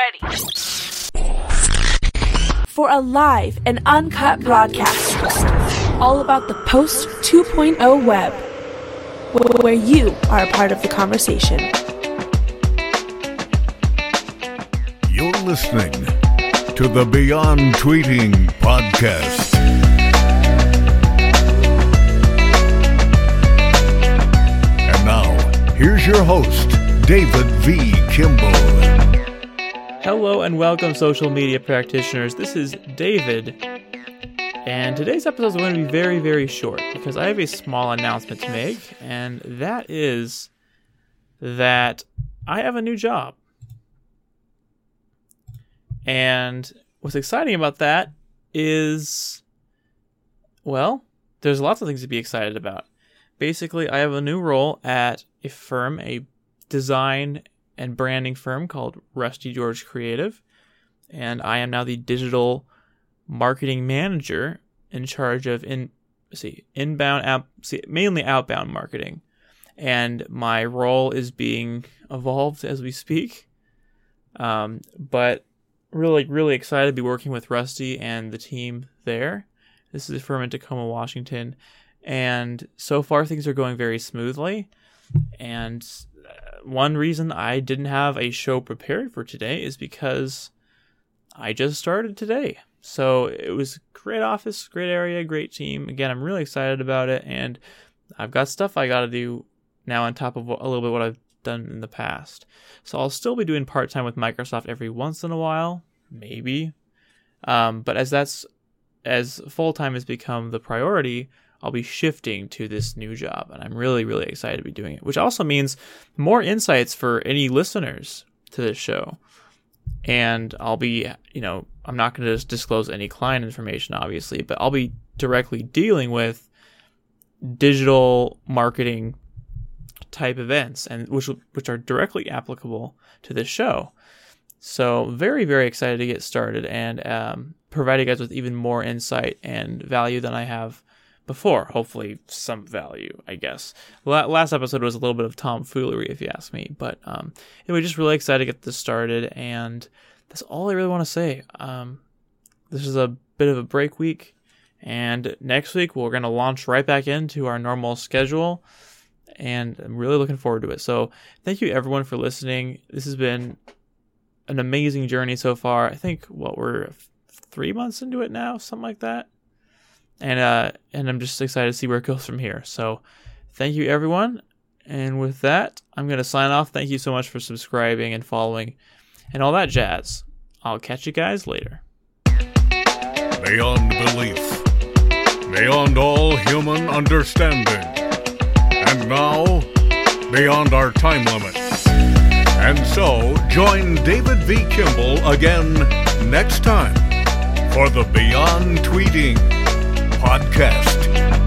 ready for a live and uncut broadcast all about the post 2.0 web, where you are a part of the conversation. You're listening to the Beyond Tweeting podcast. And now, here's your host, David V. Kimball. Hello and welcome, social media practitioners. This is David, and today's episode is going to be very, very short because I have a small announcement to make, and that is that I have a new job. And what's exciting about that is, well, there's lots of things to be excited about. Basically, I have a new role at a firm, a design and branding firm called Rusty George Creative, and I am now the digital marketing manager in charge of in see inbound out see, mainly outbound marketing, and my role is being evolved as we speak. Um, but really, really excited to be working with Rusty and the team there. This is a firm in Tacoma, Washington, and so far things are going very smoothly. And uh, one reason I didn't have a show prepared for today is because I just started today. So it was great office, great area, great team. Again, I'm really excited about it, and I've got stuff I got to do now on top of a little bit what I've done in the past. So I'll still be doing part time with Microsoft every once in a while, maybe. Um, but as that's as full time has become the priority, I'll be shifting to this new job, and I'm really, really excited to be doing it. Which also means more insights for any listeners to this show. And I'll be, you know, I'm not going to disclose any client information, obviously, but I'll be directly dealing with digital marketing type events, and which which are directly applicable to this show. So very, very excited to get started and um, provide you guys with even more insight and value than I have before. Hopefully, some value, I guess. last episode was a little bit of tomfoolery, if you ask me. But um, anyway, just really excited to get this started, and that's all I really want to say. Um, this is a bit of a break week, and next week we're going to launch right back into our normal schedule. And I'm really looking forward to it. So, thank you everyone for listening. This has been an amazing journey so far. I think what we're three months into it now, something like that. And uh, and I'm just excited to see where it goes from here. So, thank you everyone. And with that, I'm gonna sign off. Thank you so much for subscribing and following, and all that jazz. I'll catch you guys later. Beyond belief, beyond all human understanding, and now beyond our time limit. And so, join David V. Kimball again next time for the Beyond Tweeting podcast.